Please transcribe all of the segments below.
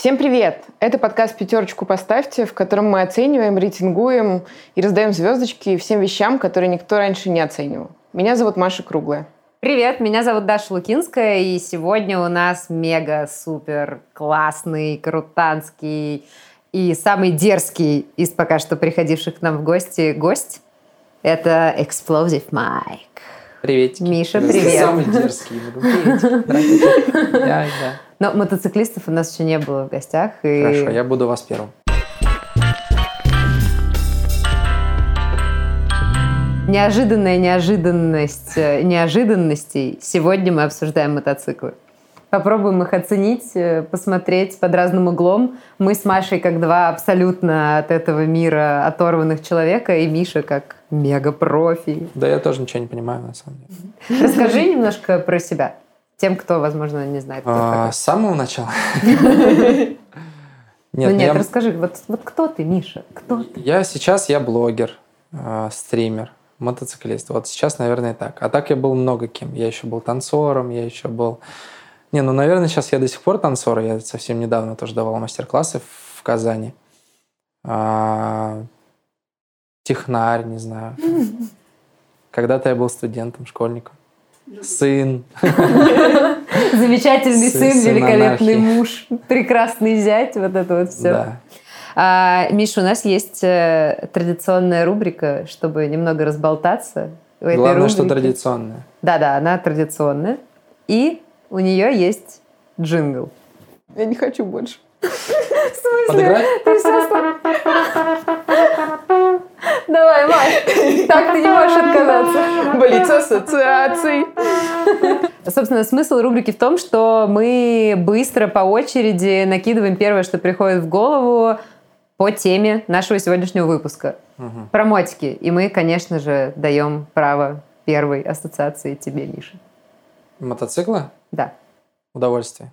Всем привет! Это подкаст «Пятерочку поставьте», в котором мы оцениваем, рейтингуем и раздаем звездочки всем вещам, которые никто раньше не оценивал. Меня зовут Маша Круглая. Привет, меня зовут Даша Лукинская, и сегодня у нас мега-супер классный, крутанский и самый дерзкий из пока что приходивших к нам в гости гость. Это Explosive Mike. Привет. Миша, привет. Самый дерзкий. Привет. Я, да. Но мотоциклистов у нас еще не было в гостях. И... Хорошо, я буду вас первым. Неожиданная неожиданность э, неожиданностей. Сегодня мы обсуждаем мотоциклы. Попробуем их оценить, э, посмотреть под разным углом. Мы с Машей как два абсолютно от этого мира оторванных человека, и Миша как мега-профи. Да я тоже ничего не понимаю, на самом деле. Расскажи немножко про себя. Тем, кто, возможно, не знает. кто А. С самого начала? ну Нет, нет, я, расскажи, вот, вот кто ты, Миша? Кто ты? я сейчас я блогер, а, стример, мотоциклист. Вот сейчас, наверное, так. А так я был много кем. Я еще был танцором, я еще был... Не, ну, наверное, сейчас я до сих пор танцор. Я совсем недавно тоже давал мастер-классы в Казани. А, Технарь, не знаю. Когда-то я был студентом, школьником. Сын. Замечательный Сын- великолепный муж, прекрасный зять, вот это вот все. Да. А, Миша, у нас есть э, традиционная рубрика, чтобы немного разболтаться. В этой Главное, что рубрике- традиционное. Да-да, она традиционная. И у нее есть джингл. Я не хочу больше. В смысле? Подыграть? Ты Давай, Маш, так ты не можешь отказаться. Болит ассоциаций. Собственно, смысл рубрики в том, что мы быстро по очереди накидываем первое, что приходит в голову по теме нашего сегодняшнего выпуска. Мгм. Про мотики. И мы, конечно же, даем право первой ассоциации тебе, Миша. Мотоциклы? Да, Удовольствие.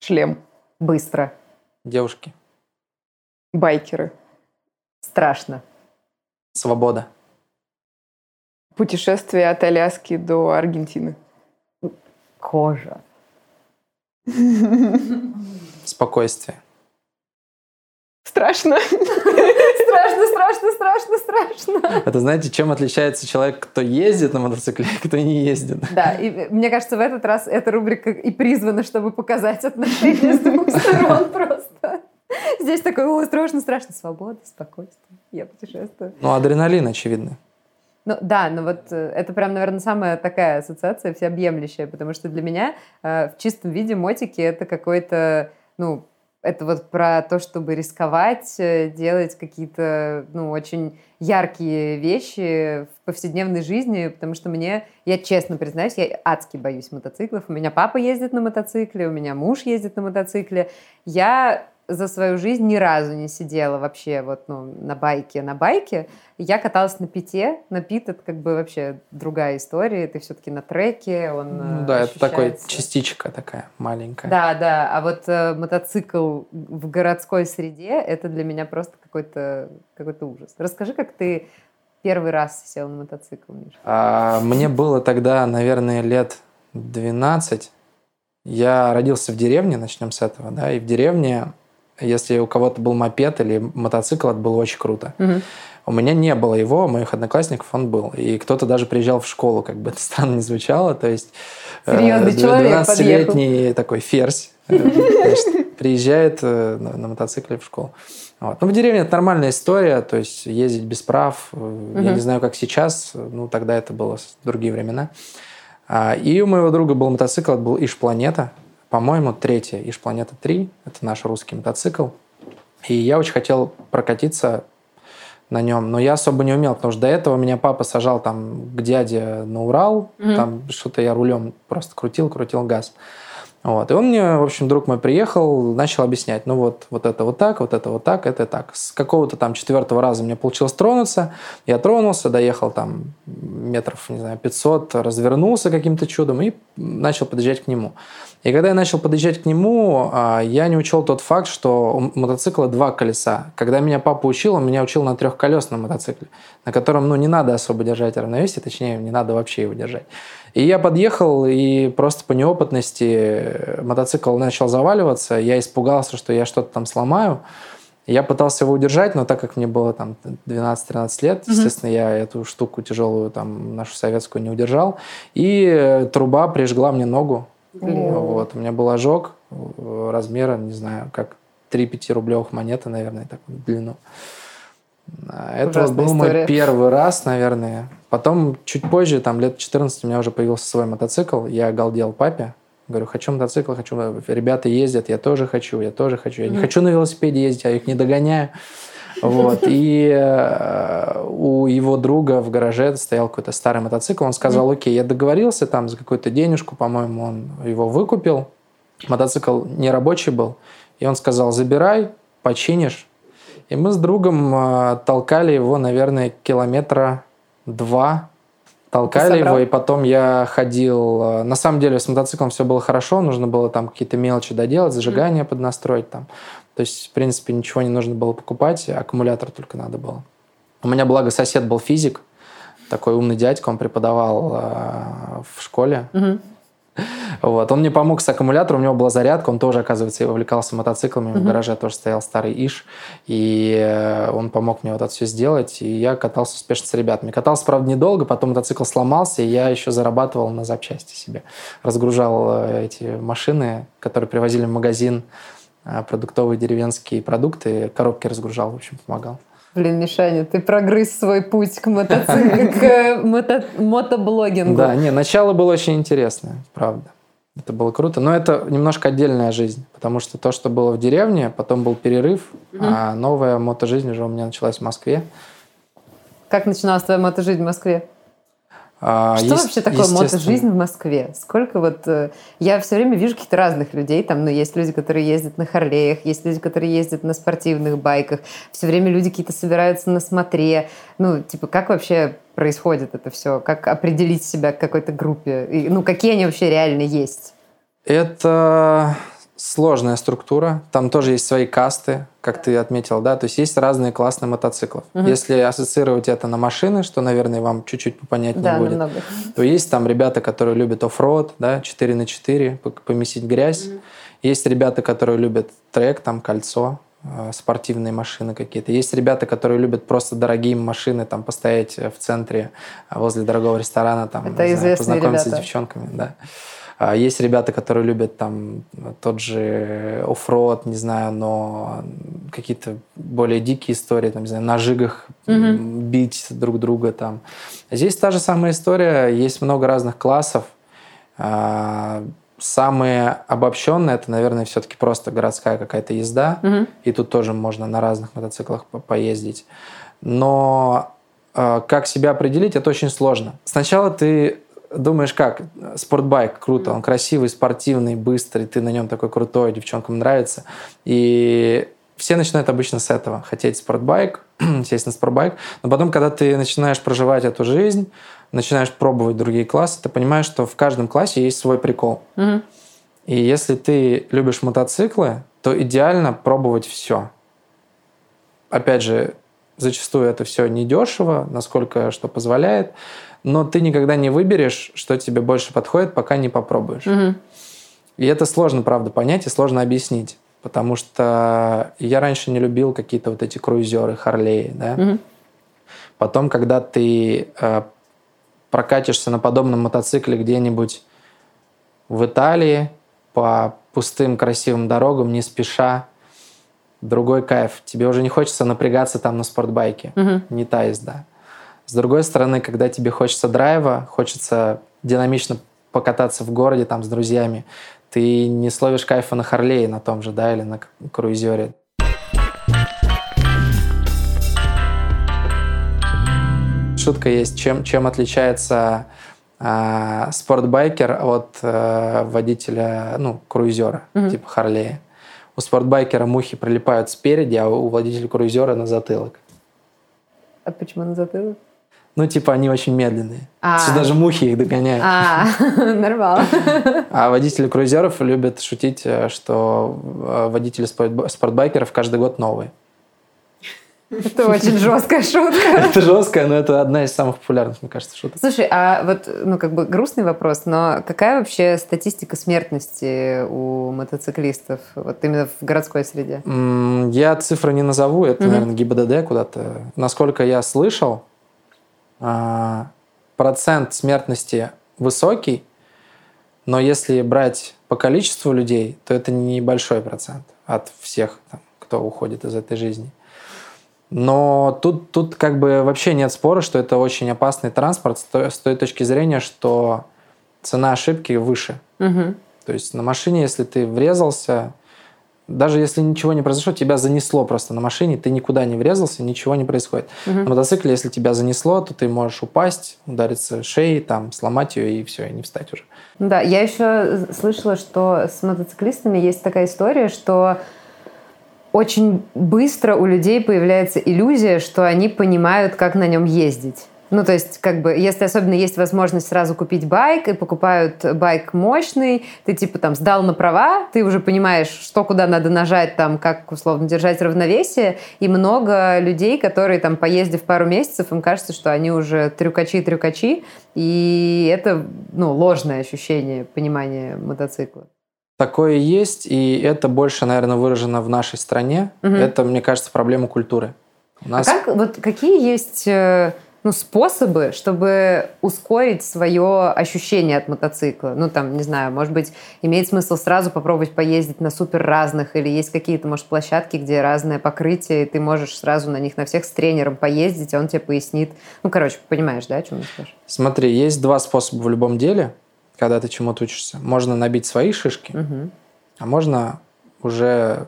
Шлем. быстро, Девушки. Байкеры. страшно, Свобода. Путешествие от Аляски до Аргентины. кожа, Спокойствие. Страшно. страшно, страшно, страшно, страшно. Это знаете, чем отличается человек, кто ездит на мотоцикле, и кто не ездит? Да, и мне кажется, в этот раз эта рубрика и призвана, чтобы показать отношения с двух сторон просто. Здесь такое, о, страшно, страшно, свобода, спокойствие, я путешествую. Ну, адреналин, очевидно. Ну да, но вот э, это прям, наверное, самая такая ассоциация всеобъемлющая, потому что для меня э, в чистом виде мотики это какой-то, ну, это вот про то, чтобы рисковать, э, делать какие-то, ну, очень яркие вещи в повседневной жизни, потому что мне, я честно признаюсь, я адски боюсь мотоциклов. У меня папа ездит на мотоцикле, у меня муж ездит на мотоцикле. Я за свою жизнь ни разу не сидела вообще вот ну, на байке, на байке. Я каталась на пите. На пит это как бы вообще другая история. Ты все-таки на треке, он Ну э, да, это такой ощущается. частичка такая маленькая. Да, да. А вот э, мотоцикл в городской среде это для меня просто какой-то какой ужас. Расскажи, как ты первый раз сел на мотоцикл, Миша. А, мне было тогда, наверное, лет 12. Я родился в деревне, начнем с этого, да, и в деревне, если у кого-то был мопед или мотоцикл, это было очень круто. У меня не было его, у моих одноклассников он был. И кто-то даже приезжал в школу, как бы это странно не звучало. То есть э, Серьезный человек 12-летний такой ферзь э, значит, приезжает э, на, мотоцикле в школу. Вот. Ну, в деревне это нормальная история, то есть ездить без прав. э, Я не знаю, как сейчас, ну, тогда это было другие времена. А, И у моего друга был мотоцикл, это был Иш-планета. По-моему, третья Иш-планета 3. Это наш русский мотоцикл. И я очень хотел прокатиться на нем, но я особо не умел, потому что до этого меня папа сажал там к дяде на Урал, Мгм. там что-то я рулем просто крутил, крутил газ. Вот. И он мне, в общем, друг мой приехал, начал объяснять, ну вот, вот это вот так, вот это вот так, это так. С какого-то там четвертого раза мне получилось тронуться, я тронулся, доехал там метров, не знаю, 500, развернулся каким-то чудом и начал подъезжать к нему. И когда я начал подъезжать к нему, а, я не учел тот факт, что у мотоцикла два колеса. Когда меня папа учил, он меня учил на трехколесном мотоцикле, на котором ну, не надо особо держать равновесие, точнее, не надо вообще его держать. И я подъехал, и просто по неопытности мотоцикл начал заваливаться. Я испугался, что я что-то там сломаю. Я пытался его удержать, но так как мне было там 12-13 лет, mm-hmm. естественно, я эту штуку тяжелую, там, нашу советскую не удержал. И труба прижгла мне ногу. Mm-hmm. Вот, у меня был ожог размера, не знаю, как 3-5 рублевых монеты, наверное, такую длину. Это Ужасная был история. мой первый раз, наверное. Потом, чуть позже, там, лет 14, у меня уже появился свой мотоцикл. Я галдел папе. Говорю, хочу мотоцикл, хочу... Ребята ездят, я тоже хочу, я тоже хочу. Я не хочу на велосипеде ездить, я их не догоняю. Вот. И э, у его друга в гараже стоял какой-то старый мотоцикл. Он сказал, окей, я договорился там за какую-то денежку, по-моему, он его выкупил. Мотоцикл не рабочий был. И он сказал, забирай, починишь. И мы с другом э, толкали его, наверное, километра два. Толкали его, и потом я ходил... Э, на самом деле с мотоциклом все было хорошо, нужно было там какие-то мелочи доделать, зажигание mm. поднастроить там. То есть, в принципе, ничего не нужно было покупать, аккумулятор только надо было. У меня, благо, сосед был физик, такой умный дядька, он преподавал э, в школе. Mm-hmm. Вот. Он мне помог с аккумулятором, у него была зарядка, он тоже, оказывается, увлекался мотоциклами, mm-hmm. в гараже тоже стоял старый Иш, и э, он помог мне вот это все сделать, и я катался успешно с ребятами. Катался, правда, недолго, потом мотоцикл сломался, и я еще зарабатывал на запчасти себе. Разгружал э, эти машины, которые привозили в магазин, э, продуктовые деревенские продукты, коробки разгружал, в общем, помогал. Блин, Мишаня, ты прогрыз свой путь к мотоциклу, к мото мотоблогингу. Да, не, начало было очень интересное, правда. Это было круто, но это немножко отдельная жизнь, потому что то, что было в деревне, потом был перерыв, угу. а новая мотожизнь уже у меня началась в Москве. Как начиналась твоя мотожизнь в Москве? А, что есть, вообще такое мотожизнь в Москве? Сколько вот... Э, я все время вижу каких-то разных людей. Там, ну, есть люди, которые ездят на Харлеях, есть люди, которые ездят на спортивных байках. Все время люди какие-то собираются на смотре. Ну, типа, как вообще происходит это все? Как определить себя к какой-то группе? И, ну, какие они вообще реально есть? Это сложная структура. Там тоже есть свои касты, как ты отметил, да. То есть есть разные классные мотоциклов. Угу. Если ассоциировать это на машины, что, наверное, вам чуть-чуть попонятнее да, будет, намного. то есть там ребята, которые любят off-road, да, 4 на 4, помесить грязь. Угу. Есть ребята, которые любят трек, там кольцо, э, спортивные машины какие-то. Есть ребята, которые любят просто дорогие машины, там постоять в центре возле дорогого ресторана, там, Это знаю, познакомиться ребята. с девчонками, да. А есть ребята, которые любят там тот же off-road, не знаю, но какие-то более дикие истории, там, не знаю, на жигах mm-hmm. бить друг друга там. Здесь та же самая история, есть много разных классов. А, самые обобщенные это, наверное, все-таки просто городская какая-то езда. Mm-hmm. И тут тоже можно на разных мотоциклах по поездить. Но а, как себя определить, это очень сложно. Сначала ты думаешь, как? Спортбайк круто, он красивый, спортивный, быстрый, ты на нем такой крутой, девчонкам нравится. И все начинают обычно с этого. Хотеть спортбайк, сесть на спортбайк. Но потом, когда ты начинаешь проживать эту жизнь, начинаешь пробовать другие классы, ты понимаешь, что в каждом классе есть свой прикол. Угу. И если ты любишь мотоциклы, то идеально пробовать все. Опять же, зачастую это все недешево, насколько что позволяет но ты никогда не выберешь, что тебе больше подходит, пока не попробуешь. Угу. И это сложно, правда, понять и сложно объяснить. Потому что я раньше не любил какие-то вот эти круизеры, Харлеи, да. Угу. Потом, когда ты э, прокатишься на подобном мотоцикле где-нибудь в Италии по пустым красивым дорогам, не спеша, другой кайф. Тебе уже не хочется напрягаться там на спортбайке. Угу. Не та езда. С другой стороны, когда тебе хочется драйва, хочется динамично покататься в городе там с друзьями, ты не словишь кайфа на Харлее на том же, да, или на круизере. Шутка есть, чем, чем отличается э, спортбайкер от э, водителя, ну, круизера, mm-hmm. типа Харлея. У спортбайкера мухи прилипают спереди, а у водителя круизера на затылок. А почему на затылок? Ну, типа, они очень медленные. А. Даже мухи их догоняют. А, нормально. А водители круизеров любят шутить, э, что э, водители спортбайкеров каждый год новые. Это очень жесткая шутка. Это жесткая, но это одна из самых популярных, мне кажется, шуток. Слушай, а вот, ну, как бы грустный вопрос, но какая вообще статистика смертности у мотоциклистов, вот именно в городской среде? Я цифры не назову, это, наверное, ГИБДД куда-то. Насколько я слышал, процент смертности высокий, но если брать по количеству людей, то это небольшой процент от всех, там, кто уходит из этой жизни. Но тут, тут как бы вообще нет спора, что это очень опасный транспорт с той, с той точки зрения, что цена ошибки выше. Угу. То есть на машине, если ты врезался, даже если ничего не произошло, тебя занесло просто на машине, ты никуда не врезался, ничего не происходит. Угу. На мотоцикле, если тебя занесло, то ты можешь упасть, удариться шеей, там, сломать ее и все, и не встать уже. Да, я еще слышала, что с мотоциклистами есть такая история, что очень быстро у людей появляется иллюзия, что они понимают, как на нем ездить. Ну, то есть, как бы, если особенно есть возможность сразу купить байк, и покупают байк мощный, ты, типа, там, сдал на права, ты уже понимаешь, что куда надо нажать, там, как, условно, держать равновесие, и много людей, которые, там, поездив пару месяцев, им кажется, что они уже трюкачи-трюкачи, и это, ну, ложное ощущение понимания мотоцикла. Такое есть, и это больше, наверное, выражено в нашей стране. Угу. Это, мне кажется, проблема культуры. У нас... А как, вот какие есть э, ну, способы, чтобы ускорить свое ощущение от мотоцикла? Ну, там, не знаю, может быть, имеет смысл сразу попробовать поездить на супер разных, или есть какие-то, может, площадки, где разное покрытие, и ты можешь сразу на них на всех с тренером поездить, и он тебе пояснит. Ну, короче, понимаешь, да, о чем я спрашиваю? Смотри, есть два способа в любом деле когда ты чему-то учишься. Можно набить свои шишки, угу. а можно уже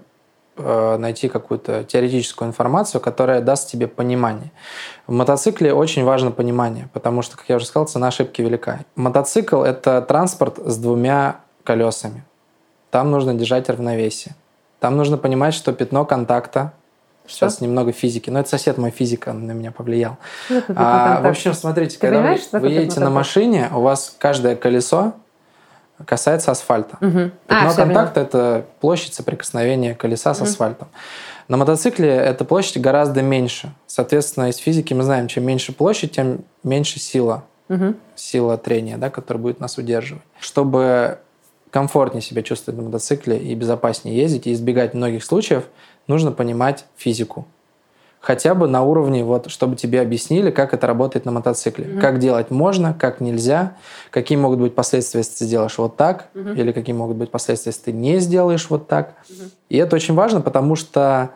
найти какую-то теоретическую информацию, которая даст тебе понимание. В мотоцикле очень важно понимание, потому что, как я уже сказал, цена ошибки велика. Мотоцикл – это транспорт с двумя колесами. Там нужно держать равновесие. Там нужно понимать, что пятно контакта Сейчас что? немного физики. Но это сосед мой физик, он на меня повлиял. А, в общем, смотрите, Ты когда вы, вы едете на машине, у вас каждое колесо касается асфальта. Угу. Пятно а, контакта – это площадь соприкосновения колеса угу. с асфальтом. На мотоцикле эта площадь гораздо меньше. Соответственно, из физики мы знаем, чем меньше площадь, тем меньше сила. Угу. Сила трения, да, которая будет нас удерживать. Чтобы комфортнее себя чувствовать на мотоцикле и безопаснее ездить и избегать многих случаев – нужно понимать физику. Хотя бы на уровне, вот, чтобы тебе объяснили, как это работает на мотоцикле. Mm-hmm. Как делать можно, как нельзя, какие могут быть последствия, если ты сделаешь вот так, mm-hmm. или какие могут быть последствия, если ты не сделаешь вот так. Mm-hmm. И это очень важно, потому что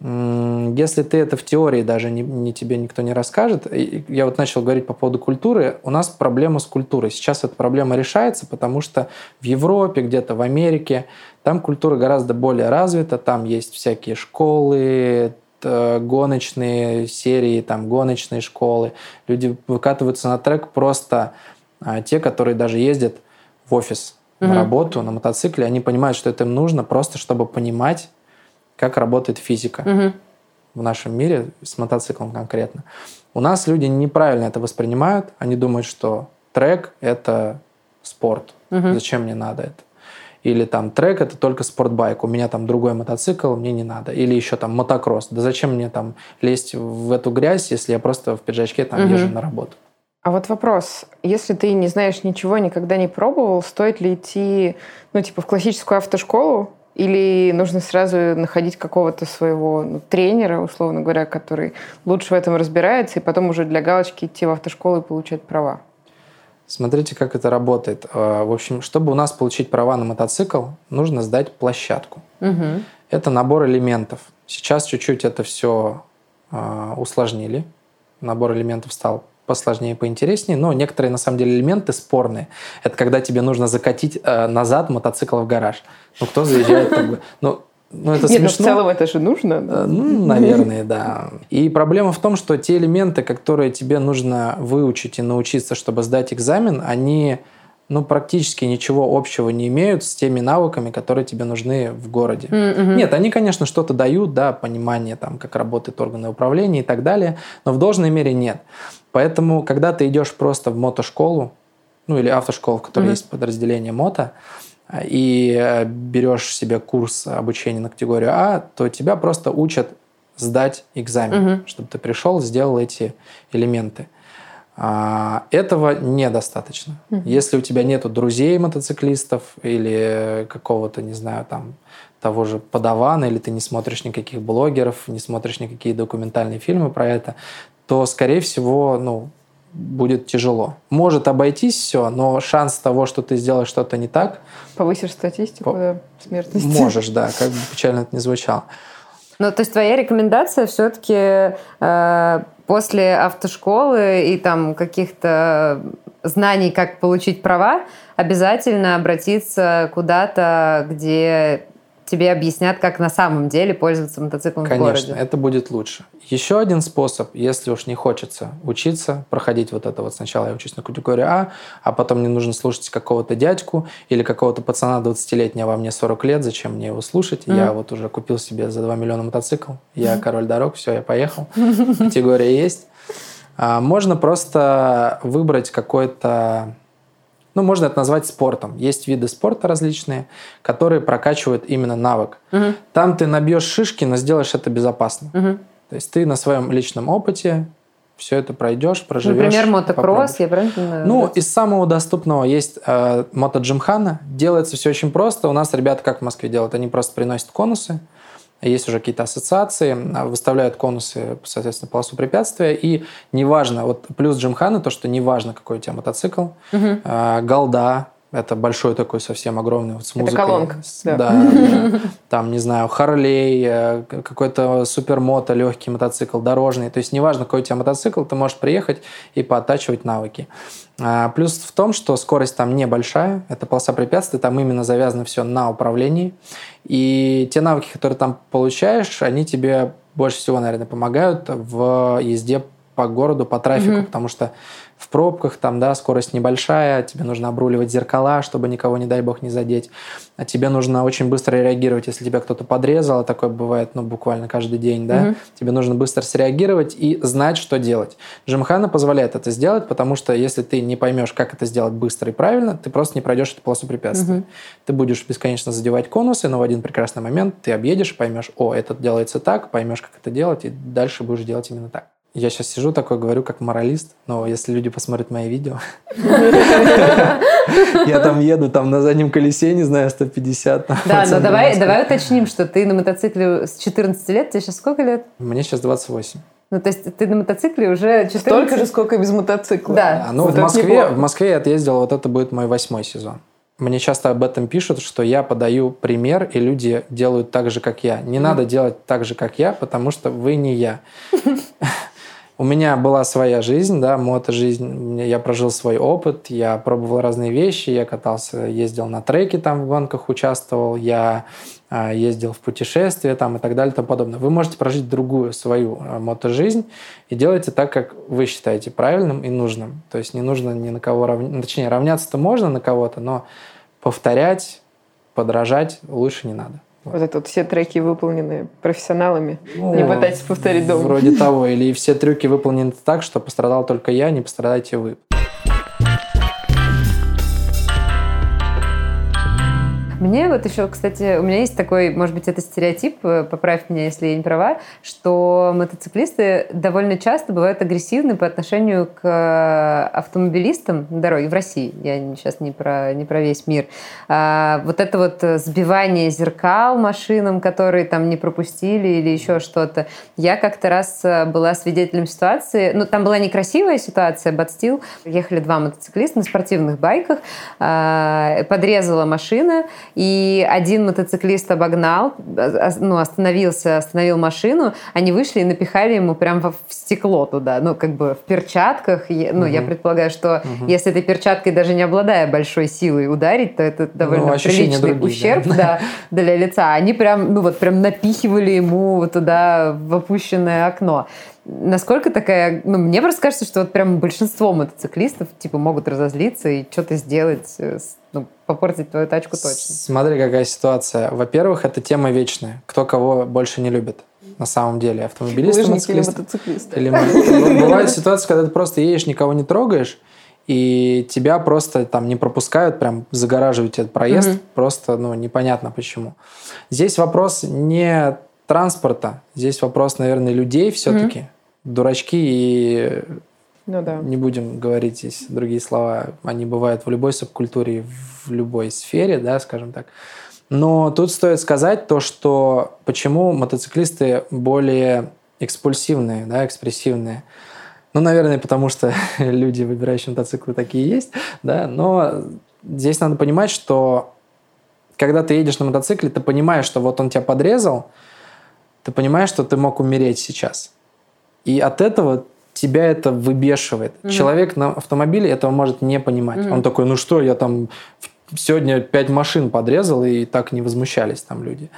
если ты это в теории даже не, не тебе никто не расскажет, я вот начал говорить по поводу культуры, у нас проблема с культурой. Сейчас эта проблема решается, потому что в Европе, где-то в Америке, там культура гораздо более развита, там есть всякие школы, гоночные серии, там гоночные школы. Люди выкатываются на трек просто а, те, которые даже ездят в офис mm-hmm. на работу на мотоцикле, они понимают, что это им нужно просто, чтобы понимать, как работает физика угу. в нашем мире, с мотоциклом конкретно. У нас люди неправильно это воспринимают. Они думают, что трек – это спорт. Угу. Зачем мне надо это? Или там трек – это только спортбайк. У меня там другой мотоцикл, мне не надо. Или еще там мотокросс. Да зачем мне там лезть в эту грязь, если я просто в пиджачке там угу. езжу на работу? А вот вопрос. Если ты не знаешь ничего, никогда не пробовал, стоит ли идти, ну, типа, в классическую автошколу, или нужно сразу находить какого-то своего ну, тренера, условно говоря, который лучше в этом разбирается, и потом уже для галочки идти в автошколу и получать права? Смотрите, как это работает. А, в общем, чтобы у нас получить права на мотоцикл, нужно сдать площадку. Угу. Это набор элементов. Сейчас чуть-чуть это все а, усложнили. Набор элементов стал посложнее, поинтереснее, но некоторые, на самом деле, элементы спорные. Это когда тебе нужно закатить э, назад мотоцикл в гараж. Ну, кто заезжает. Ну, ну, это Нет, смешно. но в целом это же нужно. Да? Ну, наверное, да. И проблема в том, что те элементы, которые тебе нужно выучить и научиться, чтобы сдать экзамен, они ну, практически ничего общего не имеют с теми навыками, которые тебе нужны в городе. Mm-hmm. Нет, они, конечно, что-то дают, да, понимание, там, как работают органы управления и так далее, но в должной мере нет. Поэтому, когда ты идешь просто в мотошколу, ну или автошколу, в которой mm-hmm. есть подразделение мото, и э, берешь себе курс обучения на категорию А, то тебя просто учат сдать экзамен, Мгм. чтобы ты пришел, сделал эти элементы. А, этого недостаточно. Если у тебя нету друзей мотоциклистов или какого-то, не знаю, там того же подавана, или ты не смотришь никаких блогеров, не смотришь никакие документальные фильмы про это, то, скорее всего, ну, будет тяжело. Может обойтись все, но шанс того, что ты сделаешь что-то не так, Повысишь статистику По- да, смертности. можешь, да, как бы печально это ни звучало. Ну, то есть твоя рекомендация все-таки после автошколы и там каких-то знаний, как получить права, обязательно обратиться куда-то, где тебе объяснят, как на самом деле пользоваться мотоциклом в Конечно, городе. это будет лучше. Еще один способ, если уж не хочется учиться, проходить вот это вот сначала я учусь на категории А, а потом мне нужно слушать какого-то дядьку или какого-то пацана 20-летнего, а мне 40 лет, зачем мне его слушать? Я вот уже купил себе за 2 миллиона мотоцикл, я король дорог, все, я поехал, категория есть. А, Можно просто выбрать какой-то ну, можно это назвать спортом. Есть виды спорта различные, которые прокачивают именно навык. Мгм. Там ты набьешь шишки, но сделаешь это безопасно. Мгм. То есть ты на своем личном опыте все это пройдешь, проживешь. Например, мотокросс, попробуешь. я правильно понимаю? Ну, из самого доступного есть э, мото Джимхана. Делается все очень просто. У нас ребята как в Москве делают? Они просто приносят конусы. Есть уже какие-то ассоциации, а, выставляют конусы, соответственно, полосу препятствия. И неважно, вот плюс Джимхана, то, что неважно, какой у тебя мотоцикл, а, Голда, это большой такой совсем огромный вот с Это музыкой. колонка, С- да. Да, да. Там, не знаю, Харлей, э, какой-то супермото, легкий мотоцикл, дорожный. То есть неважно, какой у тебя мотоцикл, ты можешь приехать и пооттачивать навыки. А, Плюс в том, что скорость там небольшая, это полоса препятствий, там именно завязано все на управлении. И те навыки, которые там получаешь, они тебе больше всего, наверное, помогают в езде по городу, по трафику, Мгм. потому что в пробках там, да, скорость небольшая, тебе нужно обруливать зеркала, чтобы никого, не дай бог, не задеть. А тебе нужно очень быстро реагировать, если тебя кто-то подрезал, а такое бывает, ну, буквально каждый день, да, Мгм. тебе нужно быстро среагировать и знать, что делать. Джимхана позволяет это сделать, потому что если ты не поймешь, как это сделать быстро и правильно, ты просто не пройдешь эту полосу препятствий. Мгм. Ты будешь бесконечно задевать конусы, но в один прекрасный момент ты объедешь, поймешь, о, это делается так, поймешь, как это делать, и дальше будешь делать именно так. Я сейчас сижу такой, говорю, как моралист, но если люди посмотрят мои видео, я там еду там на заднем колесе, не знаю, 150. там, по Да, но давай, давай уточним, что ты на мотоцикле с 14 лет, тебе сейчас сколько лет? Мне сейчас 28. Ну, то есть ты на мотоцикле уже 14... Столько же, сколько и без мотоцикла. Да. А, ну, Вот в Москве, в Москве я отъездил, вот это будет мой восьмой сезон. Мне часто об этом пишут, что я подаю пример, и люди делают так же, как я. Не надо делать так же, как я, потому что вы не я. У меня была своя жизнь, да, мото-жизнь. Я прожил свой опыт, я пробовал разные вещи, я катался, ездил на треке, там в гонках участвовал, я а, ездил в путешествия там и так далее и тому подобное. Вы можете прожить другую свою а, мото-жизнь и делайте так, как вы считаете правильным и нужным. То есть не нужно ни на кого равняться, точнее, равняться-то можно на кого-то, но повторять, подражать лучше не надо. Вот это вот все треки выполнены профессионалами. Ну, Не пытайтесь повторить дома. Вроде того. Или все трюки выполнены так, что пострадал только я, не пострадаете вы. Мне вот еще, кстати, у меня есть такой, может быть, это стереотип, э, поправь меня, если я не права, что мотоциклисты довольно часто бывают агрессивны по отношению к э, автомобилистам на дороге в России. Я сейчас не про, не про весь мир. А, вот это вот сбивание зеркал машинам, которые там не пропустили или еще что-то. Я как-то раз э, была свидетелем ситуации, ну, там была некрасивая ситуация, батстил. Ехали два мотоциклиста на спортивных байках, а, подрезала машина, и один мотоциклист обогнал, а- а- ну, остановился, остановил машину, они вышли и напихали ему прям в стекло туда, ну, как бы в перчатках. Я- Ну, я Мгм. предполагаю, что Мгм. если этой перчаткой даже не обладая большой силой ударить, то это довольно Ну, приличный другие, ущерб да. да, для лица. Они прям, ну вот прям напихивали ему туда в опущенное окно. Насколько такая... Ну, мне просто кажется, что вот прям большинство мотоциклистов типа могут разозлиться и что-то сделать, э, с- ну, попортить твою тачку точно. Смотри, какая ситуация. Во-первых, это тема вечная. Кто кого больше не любит на самом деле. Автомобилисты, мотоциклисты. Или мо- бывает ситуация, когда ты просто едешь, никого не трогаешь, и тебя просто там не пропускают, прям загораживают этот проезд, Мгм. просто ну, непонятно почему. Здесь вопрос не транспорта. Здесь вопрос, наверное, людей все-таки. Mm-hmm. Дурачки и ну да. Не будем говорить здесь другие слова. Они бывают в любой субкультуре, в любой сфере, да, скажем так. Но тут стоит сказать то, что почему мотоциклисты более экспульсивные, да, экспрессивные. Ну, наверное, потому что люди, выбирающие мотоциклы, такие есть, да, но здесь надо понимать, что когда ты едешь на мотоцикле, ты понимаешь, что вот он тебя подрезал, ты понимаешь, что ты мог умереть сейчас. И от этого тебя это выбешивает. Mm-hmm. Человек на автомобиле этого может не понимать. Mm-hmm. Он такой, ну что, я там сегодня пять машин подрезал, и так не возмущались там люди.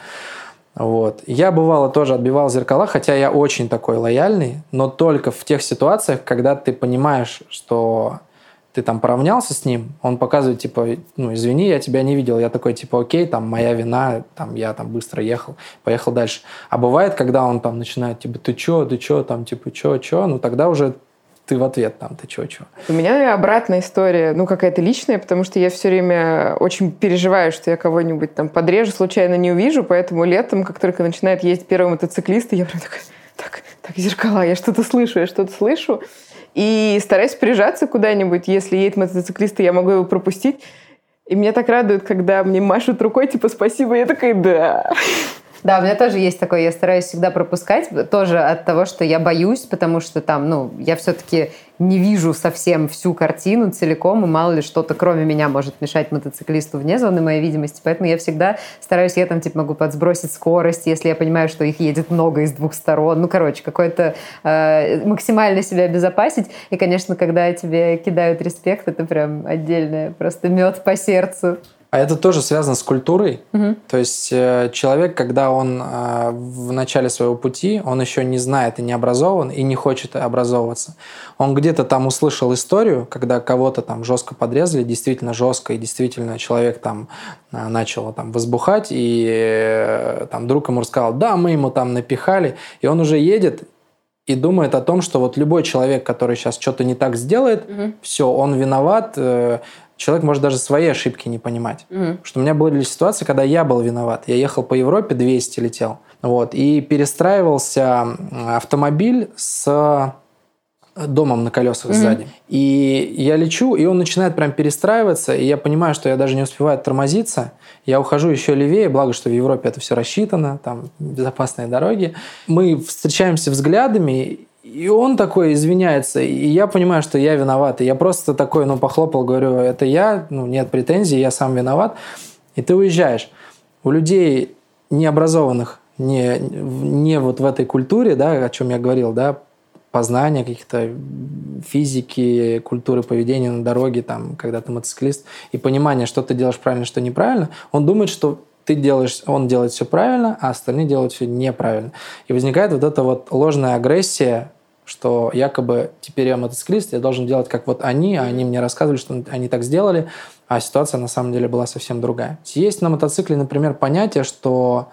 Вот. Я бывало тоже отбивал зеркала, хотя я очень такой лояльный, но только в тех ситуациях, когда ты понимаешь, что ты там поравнялся с ним, он показывает, типа, ну, извини, я тебя не видел. Я такой, типа, окей, там, моя вина, там, я там быстро ехал, поехал дальше. А бывает, когда он там начинает, типа, ты чё, ты чё, там, типа, чё, чё, ну, тогда уже ты в ответ там, ты чё, чё. У меня обратная история, ну, какая-то личная, потому что я все время очень переживаю, что я кого-нибудь там подрежу, случайно не увижу, поэтому летом, как только начинает ездить первый мотоциклист, я прям такая, так, так, зеркала, я что-то слышу, я что-то слышу. И стараюсь прижаться куда-нибудь. Если едет мотоциклист, я могу его пропустить. И меня так радует, когда мне машут рукой, типа, спасибо. Я такая, да. Да, у меня тоже есть такое, я стараюсь всегда пропускать, тоже от того, что я боюсь, потому что там, ну, я все-таки не вижу совсем всю картину целиком, и мало ли что-то кроме меня может мешать мотоциклисту вне зоны моей видимости, поэтому я всегда стараюсь, я там, типа, могу подсбросить скорость, если я понимаю, что их едет много из двух сторон, ну, короче, какой-то э, максимально себя обезопасить, и, конечно, когда тебе кидают респект, это прям отдельное, просто мед по сердцу. А это тоже связано с культурой. Угу. То есть э, человек, когда он э, в начале своего пути, он еще не знает и не образован, и не хочет образовываться. Он где-то там услышал историю, когда кого-то там жестко подрезали, действительно жестко, и действительно человек там э, начал там возбухать, и там друг ему рассказал, да, мы ему там напихали, и он уже едет, и думает о том, что вот любой человек, который сейчас что-то не так сделает, угу. все, он виноват, человек может даже свои ошибки не понимать. Потому что у меня были ситуации, когда я был виноват. Я ехал по Европе, 200 летел. Вот, и перестраивался автомобиль с домом на колесах mm-hmm. сзади. И я лечу, и он начинает прям перестраиваться, и я понимаю, что я даже не успеваю тормозиться. Я ухожу еще левее, благо, что в Европе это все рассчитано, там безопасные дороги. Мы встречаемся взглядами, и он такой извиняется, и я понимаю, что я виноват. И я просто такой, ну, похлопал, говорю, это я, ну, нет претензий, я сам виноват. И ты уезжаешь. У людей необразованных, не, не вот в этой культуре, да, о чем я говорил, да, познания каких-то физики, культуры поведения на дороге, там, когда ты мотоциклист, и понимание, что ты делаешь правильно, что неправильно, он думает, что ты делаешь, он делает все правильно, а остальные делают все неправильно. И возникает вот эта вот ложная агрессия что якобы теперь я мотоциклист, я должен делать как вот они, а они мне рассказывали, что они так сделали, а ситуация на самом деле была совсем другая. Есть на мотоцикле, например, понятие, что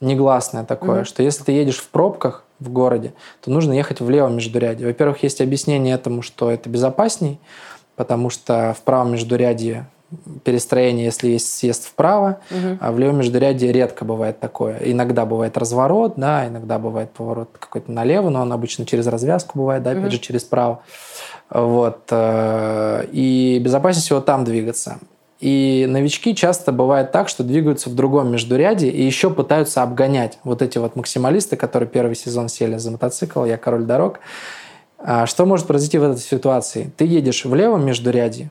негласное такое, mm-hmm. что если ты едешь в пробках в городе, то нужно ехать в левом междуряде. Во-первых, есть объяснение этому, что это безопасней, потому что в правом междуряде перестроение, если есть съезд вправо, угу. а в левом междуряде редко бывает такое. Иногда бывает разворот, да, иногда бывает поворот какой-то налево, но он обычно через развязку бывает, да, опять угу. же, через право. Вот. Э, и безопаснее всего там двигаться. И новички часто бывает так, что двигаются в другом междуряде и еще пытаются обгонять вот эти вот максималисты, которые первый сезон сели за мотоцикл, я король дорог. А что может произойти в этой ситуации? Ты едешь в левом междуряде,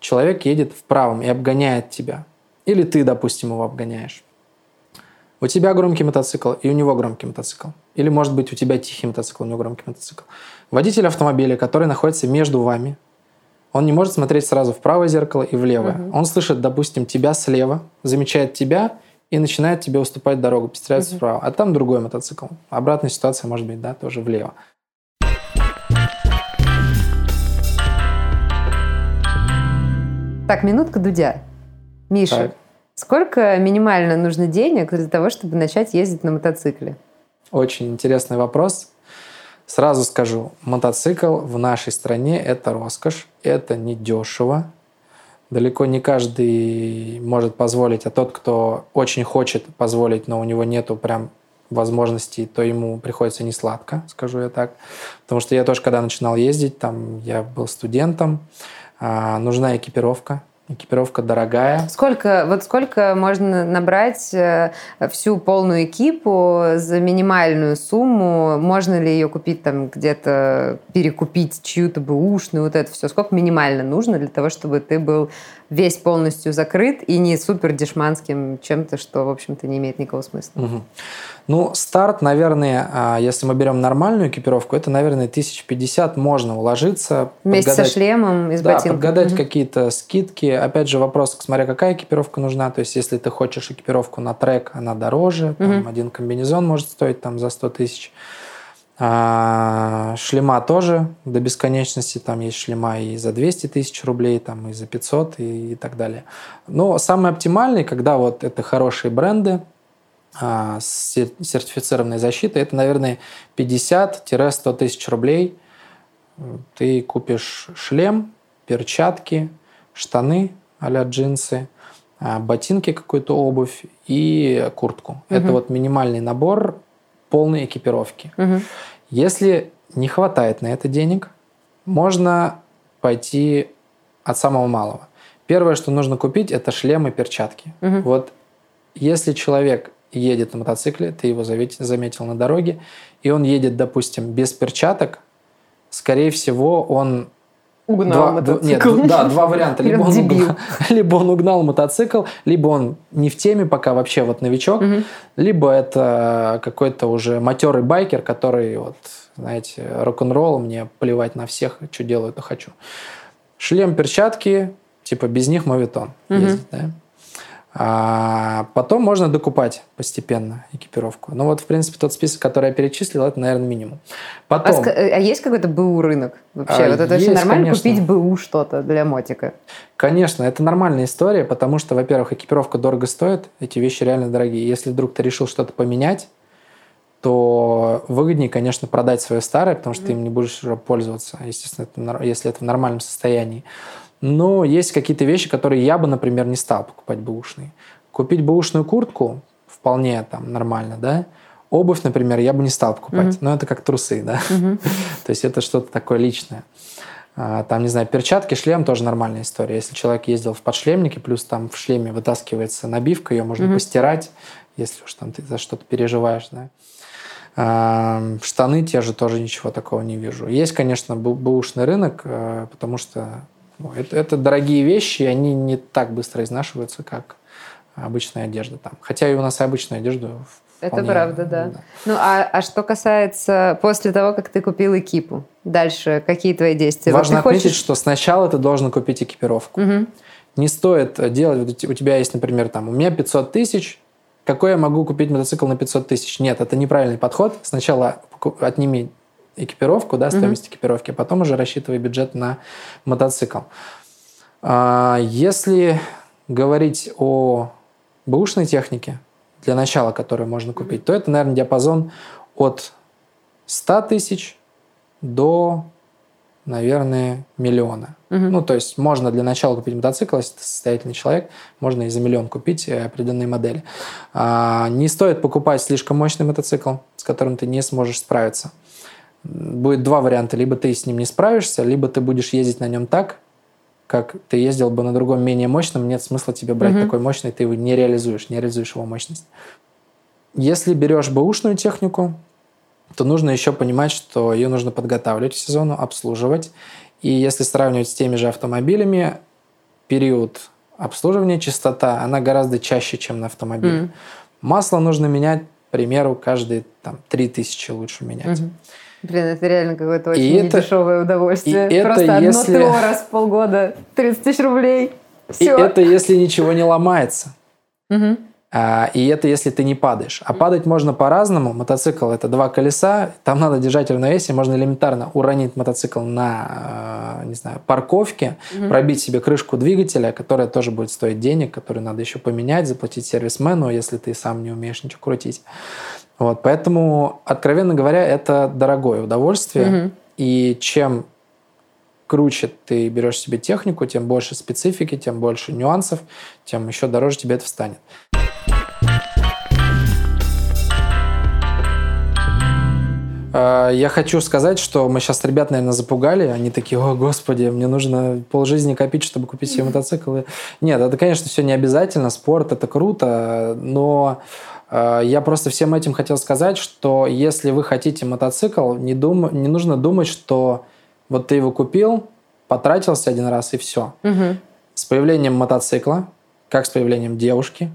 человек едет в правом и обгоняет тебя. Или ты, допустим, его обгоняешь. У тебя громкий мотоцикл, и у него громкий мотоцикл. Или, может быть, у тебя тихий мотоцикл, у него громкий мотоцикл. Водитель автомобиля, который находится между вами, он не может смотреть сразу в правое зеркало и в левое. Угу. Он слышит, допустим, тебя слева, замечает тебя и начинает тебе уступать дорогу, перестраивается угу. вправо. А там другой мотоцикл. Обратная ситуация может быть, да, тоже влево. Так, минутка Дудя. Миша, так. сколько минимально нужно денег для того, чтобы начать ездить на мотоцикле? Очень интересный вопрос. Сразу скажу, мотоцикл в нашей стране – это роскошь, это недешево. Далеко не каждый может позволить, а тот, кто очень хочет позволить, но у него нету прям возможностей, то ему приходится не сладко, скажу я так. Потому что я тоже, когда начинал ездить, там я был студентом, нужна экипировка, Экипировка дорогая. Сколько, вот сколько можно набрать э, всю полную экипу за минимальную сумму? Можно ли ее купить там где-то, перекупить чью-то бэушную, вот это все? Сколько минимально нужно для того, чтобы ты был весь полностью закрыт и не супер дешманским чем-то, что, в общем-то, не имеет никакого смысла? Угу. Ну, старт, наверное, а, если мы берем нормальную экипировку, это, наверное, 1050 можно уложиться. Вместе подгадать, со шлемом и с да, ботинком. подгадать угу. какие-то скидки. Опять же, вопрос, смотря какая экипировка нужна. То есть, если ты хочешь экипировку на трек, она дороже. Там, один комбинезон может стоить там, за 100 тысяч. А, шлема тоже до бесконечности. Там есть шлема и за 200 тысяч рублей, там, и за 500 и, и так далее. Но самый оптимальный, когда вот это хорошие бренды, а, с сертифицированной защитой, это, наверное, 50-100 тысяч рублей. Ты купишь шлем, перчатки, штаны а джинсы, ботинки, какую-то обувь и куртку. Угу. Это вот минимальный набор полной экипировки. Угу. Если не хватает на это денег, можно пойти от самого малого. Первое, что нужно купить, это шлем и перчатки. Угу. Вот если человек едет на мотоцикле, ты его заметил на дороге, и он едет, допустим, без перчаток, скорее всего, он угнал два, мотоцикл. Нет, да, два варианта. Либо он, угнал, либо он угнал мотоцикл, либо он не в теме пока вообще вот новичок, угу. либо это какой-то уже матерый байкер, который вот, знаете, рок-н-ролл, мне плевать на всех, что делаю, то хочу. Шлем, перчатки, типа без них мовитон угу. ездить, да? А потом можно докупать постепенно экипировку. Ну вот, в принципе, тот список, который я перечислил, это, наверное, минимум. Потом... А, а есть какой-то БУ рынок вообще? А вот это есть, вообще нормально конечно. купить БУ что-то для мотика? Конечно, это нормальная история, потому что, во-первых, экипировка дорого стоит, эти вещи реально дорогие. Если вдруг ты решил что-то поменять, то выгоднее, конечно, продать свое старое, потому что mm-hmm. ты им не будешь пользоваться, естественно, это, если это в нормальном состоянии. Но есть какие-то вещи, которые я бы, например, не стал покупать бэушные. Купить бэушную куртку вполне там нормально, да. Обувь, например, я бы не стал покупать, mm-hmm. но это как трусы, да. Mm-hmm. То есть это что-то такое личное. А, там, не знаю, перчатки, шлем тоже нормальная история. Если человек ездил в подшлемнике, плюс там в шлеме вытаскивается набивка, ее можно mm-hmm. постирать, если уж там ты за что-то переживаешь, да. А, штаны те же тоже ничего такого не вижу. Есть, конечно, бэушный рынок, э, потому что это, это дорогие вещи, и они не так быстро изнашиваются, как обычная одежда там. Хотя и у нас и обычную одежду это правда, да. да. Ну, а, а что касается после того, как ты купил экипу, дальше какие твои действия? Важно вот отметить, хочешь... что сначала ты должен купить экипировку. Угу. Не стоит делать, у тебя есть, например, там, у меня 500 тысяч, какой я могу купить мотоцикл на 500 тысяч? Нет, это неправильный подход. Сначала отними экипировку, да, стоимость mm-hmm. экипировки, а потом уже рассчитывай бюджет на мотоцикл. А, если говорить о бэушной технике, для начала, которую можно купить, то это, наверное, диапазон от 100 тысяч до, наверное, миллиона. Угу. Ну, то есть можно для начала купить мотоцикл, если ты состоятельный человек, можно и за миллион купить э, определенные модели. А, не стоит покупать слишком мощный мотоцикл, с которым ты не сможешь справиться будет два варианта. Либо ты с ним не справишься, либо ты будешь ездить на нем так, как ты ездил бы на другом менее мощном, нет смысла тебе брать mm-hmm. такой мощный, ты его не реализуешь, не реализуешь его мощность. Если берешь бэушную технику, то нужно еще понимать, что ее нужно подготавливать к сезону, обслуживать. И если сравнивать с теми же автомобилями, период обслуживания, частота, она гораздо чаще, чем на автомобиле. Mm. Масло нужно менять, к примеру, каждые там, 3000 лучше менять. Mm-hmm. Блин, это реально какое-то очень и недешевое это, удовольствие. И Просто это одно если... ТО раз в полгода, 30 тысяч рублей. Все. И это если ничего не ломается. Угу. А, и это если ты не падаешь. А падать можно по-разному. Мотоцикл это два колеса, там надо держать равновесие, можно элементарно уронить мотоцикл на, а, не знаю, парковке, угу. пробить себе крышку двигателя, которая тоже будет стоить денег, которую надо еще поменять, заплатить сервисмену, если ты сам не умеешь ничего крутить. Вот, поэтому, откровенно говоря, это дорогое удовольствие. Угу. И чем круче ты берешь себе технику, тем больше специфики, тем больше нюансов, тем еще дороже тебе это встанет. Э, я хочу сказать, что мы сейчас ребят, наверное, запугали. Они такие, о, господи, мне нужно полжизни копить, чтобы купить себе мотоцикл. Нет, это, конечно, все не обязательно. Спорт – это круто, но я просто всем этим хотел сказать, что если вы хотите мотоцикл, не, дум... не нужно думать, что вот ты его купил, потратился один раз и все. Угу. С появлением мотоцикла, как с появлением девушки,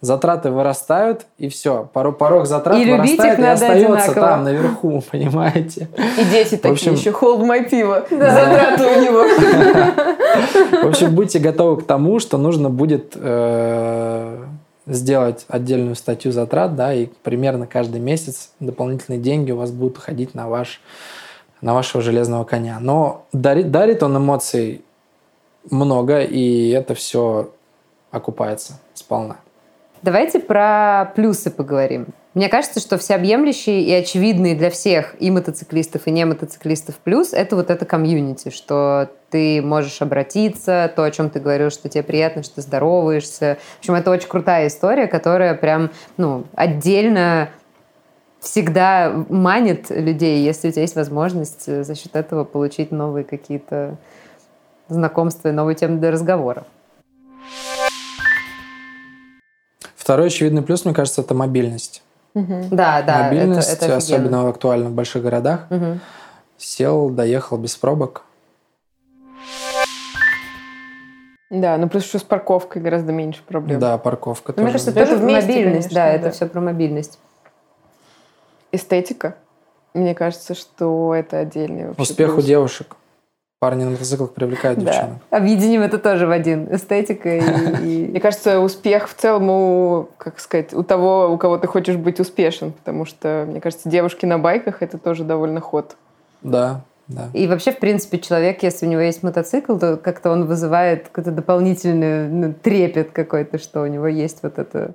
затраты вырастают, и все. Порог затрат и вырастает и остается одинаково. там, наверху, понимаете? И дети такие общем- еще, hold my пиво. Затраты у него. В общем, будьте готовы к тому, что нужно будет э, сделать отдельную статью затрат, да, и примерно каждый месяц дополнительные деньги у вас будут уходить на ваш на вашего железного коня. Но дарит, дарит он эмоций много, и это все окупается сполна. Давайте про плюсы поговорим. Мне кажется, что всеобъемлющий и очевидный для всех и мотоциклистов, и не мотоциклистов плюс – это вот это комьюнити, что ты можешь обратиться, то, о чем ты говорил, что тебе приятно, что ты здороваешься. В общем, это очень крутая история, которая прям ну, отдельно всегда манит людей, если у тебя есть возможность э, за счет этого получить новые какие-то знакомства и новые темы для разговора. Второй очевидный плюс, мне кажется, это мобильность. Да, да, мобильность, это, это офигенно. особенно актуально в больших городах. Мгм. Сел, доехал без пробок. Да, ну плюс еще с парковкой гораздо меньше проблем. Да, парковка Ну, Мне тоже. кажется, Это тоже вместе, мобильность, конечно, да, да. это все про мобильность. Эстетика. Мне кажется, что это отдельный вообще Успех у плюс. девушек. Парни на мотоциклах привлекают Да. девчонок. Объединим это тоже в один. Эстетика и... Мне кажется, успех в целом у, как сказать, у того, у кого ты хочешь быть успешен, потому что, мне кажется, девушки на байках это тоже довольно ход. Да, да. И вообще, в принципе, человек, если у него есть мотоцикл, то как-то он вызывает какой-то дополнительный ну, трепет какой-то, что у него есть вот это...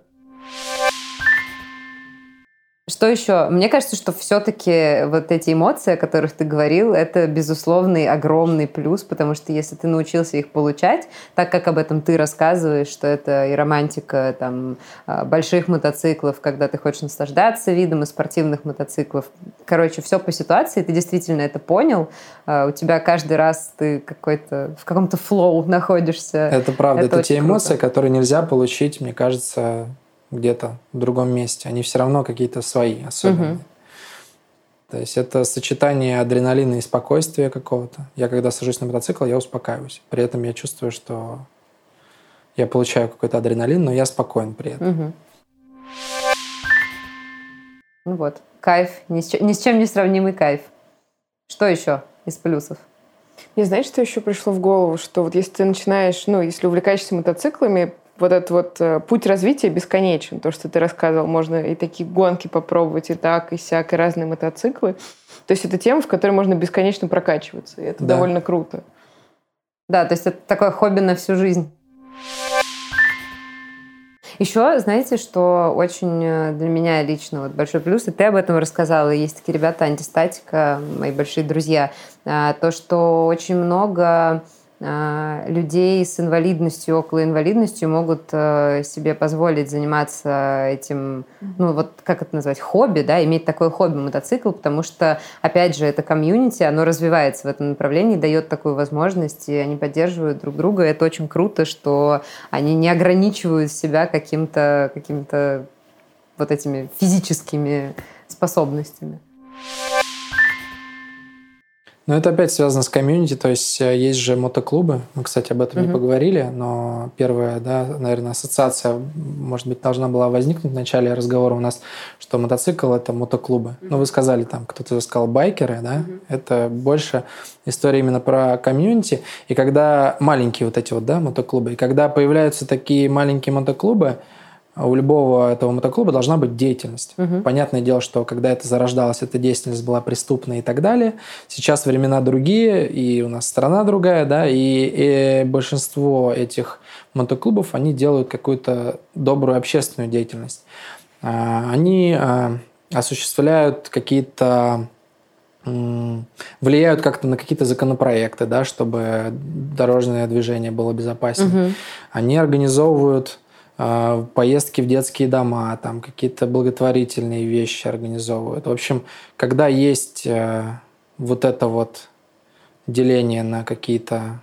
Что еще? Мне кажется, что все-таки вот эти эмоции, о которых ты говорил, это безусловный огромный плюс, потому что если ты научился их получать, так как об этом ты рассказываешь, что это и романтика там а, больших мотоциклов, когда ты хочешь наслаждаться видом, и спортивных мотоциклов. Короче, все по ситуации, ты действительно это понял. А, У тебя каждый раз ты какой-то в каком-то флоу находишься. Это правда. Это Это, те очень эмоции, круто. которые нельзя получить, мне кажется, где-то в другом месте. Они все равно какие-то свои, особенные. Мгм. То есть это сочетание адреналина и спокойствия какого-то. Я когда сажусь на мотоцикл, я успокаиваюсь. При этом я чувствую, что я получаю какой-то адреналин, но я спокоен при этом. Мгм. Ну вот, кайф, ни с, чем, ни с чем не сравнимый кайф. Что еще из плюсов? Мне знаешь, что еще пришло в голову? Что вот если ты начинаешь, ну, если увлекаешься мотоциклами, вот этот вот э, путь развития бесконечен. То, что ты рассказывал, можно и такие гонки попробовать, и так, и сяк, и разные мотоциклы. То есть это тема, в которой можно бесконечно прокачиваться. И это Да. довольно круто. Да, то есть это такое хобби на всю жизнь. Еще, знаете, что очень э, для меня лично вот большой плюс, и ты об этом рассказала, есть такие ребята, антистатика, мои большие друзья, а, то, что очень много людей с инвалидностью, около инвалидностью могут э, себе позволить заниматься этим, ну вот как это назвать, хобби, да, иметь такое хобби мотоцикл, потому что, опять же, это комьюнити, оно развивается в этом направлении, дает такую возможность, и они поддерживают друг друга, и это очень круто, что они не ограничивают себя каким-то каким вот этими физическими способностями. Но это опять связано с комьюнити, то есть э, есть же мотоклубы, мы, кстати, об этом не Мгм. поговорили, но первая, да, наверное, ассоциация, может быть, должна была возникнуть в начале разговора у нас, что мотоцикл – это мотоклубы. Ну, вы сказали там, кто-то сказал байкеры, да, это больше история именно про комьюнити, и когда маленькие вот эти вот, да, мотоклубы, и когда появляются такие маленькие мотоклубы, у любого этого мотоклуба должна быть деятельность. Мгм. Понятное дело, что когда это зарождалось, эта деятельность была преступной и так далее. Сейчас времена другие, и у нас страна другая, да, и, и большинство этих мотоклубов, они делают какую-то добрую общественную деятельность. А, Они а, осуществляют какие-то влияют как-то на какие-то законопроекты, да, чтобы дорожное движение было безопаснее. Мгм. Они организовывают поездки в детские дома, там какие-то благотворительные вещи организовывают. В общем, когда есть э, вот это вот деление на какие-то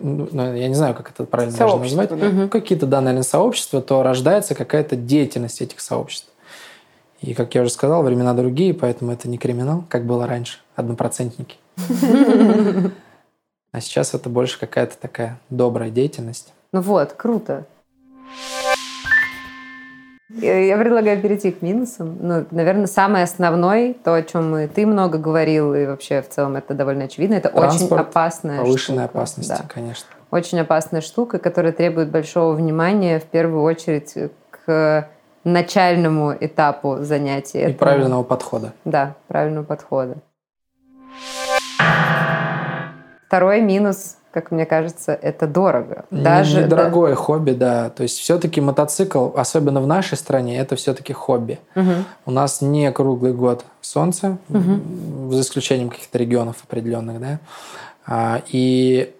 ну, ну, я не знаю, как это правильно даже назвать, да. угу. какие-то, да, наверное, сообщества, то рождается какая-то деятельность этих сообществ. И, как я уже сказал, времена другие, поэтому это не криминал, как было раньше, однопроцентники. А сейчас это больше какая-то такая добрая деятельность. Ну вот, круто. Я предлагаю перейти к минусам. Ну, наверное, самый основной, то, о чем ты много говорил, и вообще в целом это довольно очевидно, это Транспорт, очень опасная повышенная штука. опасность, да. конечно. Очень опасная штука, которая требует большого внимания, в первую очередь, к начальному этапу занятия. И это... правильного подхода. Да, правильного подхода. Второй минус как мне кажется, это дорого. Даже недорогое да. хобби, да. То есть все-таки мотоцикл, особенно в нашей стране, это все-таки хобби. Угу. У нас не круглый год солнце, угу. за исключением каких-то регионов определенных, да. А, и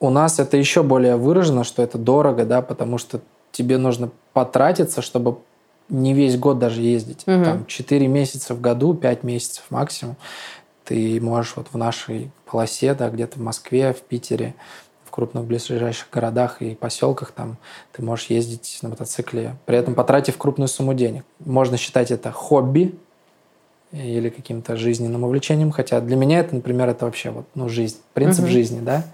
у нас это еще более выражено, что это дорого, да, потому что тебе нужно потратиться, чтобы не весь год даже ездить. Угу. Там 4 месяца в году, 5 месяцев максимум ты можешь вот в нашей полосе, да, где-то в Москве, в Питере, в крупных ближайших городах и поселках там ты можешь ездить на мотоцикле, при этом потратив крупную сумму денег. Можно считать это хобби или каким-то жизненным увлечением, хотя для меня это, например, это вообще вот, ну, жизнь, принцип uh-huh. жизни, да.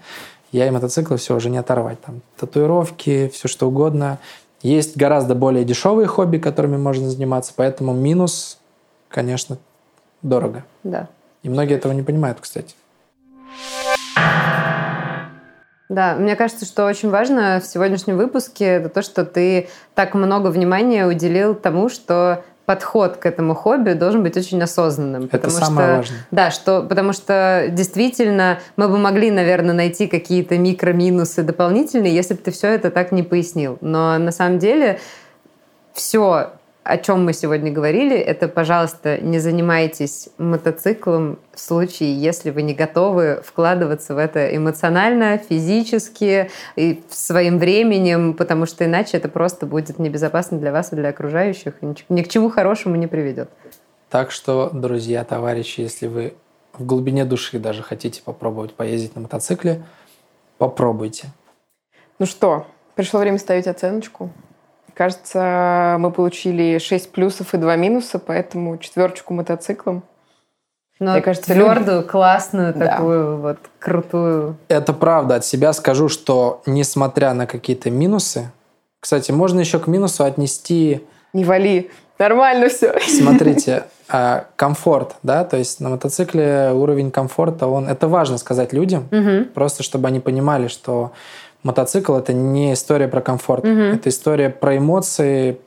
Я и мотоциклы все уже не оторвать. Там татуировки, все что угодно. Есть гораздо более дешевые хобби, которыми можно заниматься, поэтому минус, конечно, дорого. Да. И многие этого не понимают, кстати. Да, мне кажется, что очень важно в сегодняшнем выпуске это то, что ты так много внимания уделил тому, что подход к этому хобби должен быть очень осознанным. Это самое что, важное. Да, что, потому что действительно мы бы могли, наверное, найти какие-то микроминусы дополнительные, если бы ты все это так не пояснил. Но на самом деле все о чем мы сегодня говорили, это, пожалуйста, не занимайтесь мотоциклом в случае, если вы не готовы вкладываться в это эмоционально, физически и своим временем, потому что иначе это просто будет небезопасно для вас и для окружающих, и ни к чему хорошему не приведет. Так что, друзья, товарищи, если вы в глубине души даже хотите попробовать поездить на мотоцикле, попробуйте. Ну что, пришло время ставить оценочку. Кажется, мы получили 6 плюсов и 2 минуса, поэтому четверочку мотоциклом. Но Мне кажется, твердую, люди... классную, да. такую вот крутую. Это правда. От себя скажу, что несмотря на какие-то минусы, кстати, можно еще к минусу отнести... Не вали, нормально все. Смотрите, а, комфорт, да, то есть на мотоцикле уровень комфорта, он, это важно сказать людям, угу. просто чтобы они понимали, что мотоцикл это не история про комфорт, угу. это история про эмоции.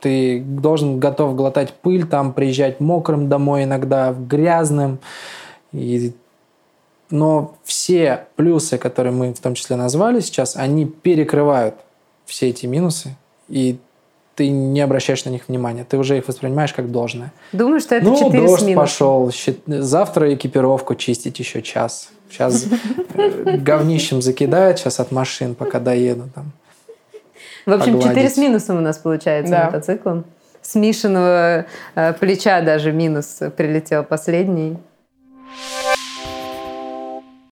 Ты должен готов глотать пыль, там приезжать мокрым домой иногда, грязным. И... Но все плюсы, которые мы в том числе назвали сейчас, они перекрывают все эти минусы. И ты не обращаешь на них внимания, ты уже их воспринимаешь как должное. Думаю, что это ну, 4 дождь минус. пошел, завтра экипировку чистить еще час. Сейчас э, говнищем закидают сейчас от машин, пока доеду там. В общем, погладить. 4 с минусом у нас получается да. мотоциклом. С Мишиного э, плеча даже минус прилетел последний.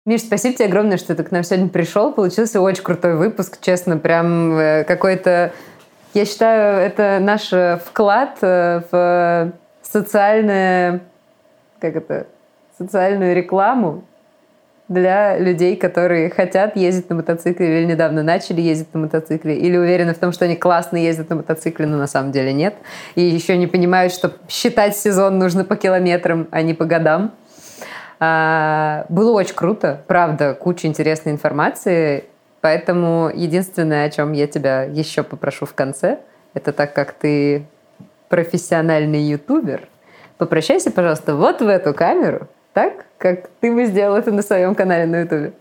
Миш, спасибо тебе огромное, что ты к нам сегодня пришел. Получился очень крутой выпуск, честно, прям э, какой-то я считаю, это наш вклад в социальное, как это, социальную рекламу для людей, которые хотят ездить на мотоцикле или недавно начали ездить на мотоцикле, или уверены в том, что они классно ездят на мотоцикле, но на самом деле нет. И еще не понимают, что считать сезон нужно по километрам, а не по годам. А, было очень круто, правда, куча интересной информации. Поэтому единственное, о чем я тебя еще попрошу в конце, это так как ты профессиональный ютубер, попрощайся, пожалуйста, вот в эту камеру, так, как ты бы сделал это на своем канале на ютубе.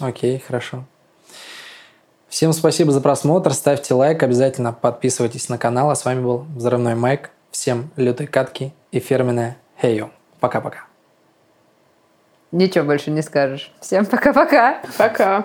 Окей, okay, хорошо. Всем спасибо за просмотр, ставьте лайк, обязательно подписывайтесь на канал. А с вами был Взрывной Майк. Всем лютой катки и фирменная Хейо. Пока-пока. Ничего больше не скажешь. Всем пока-пока. Пока. -пока. пока.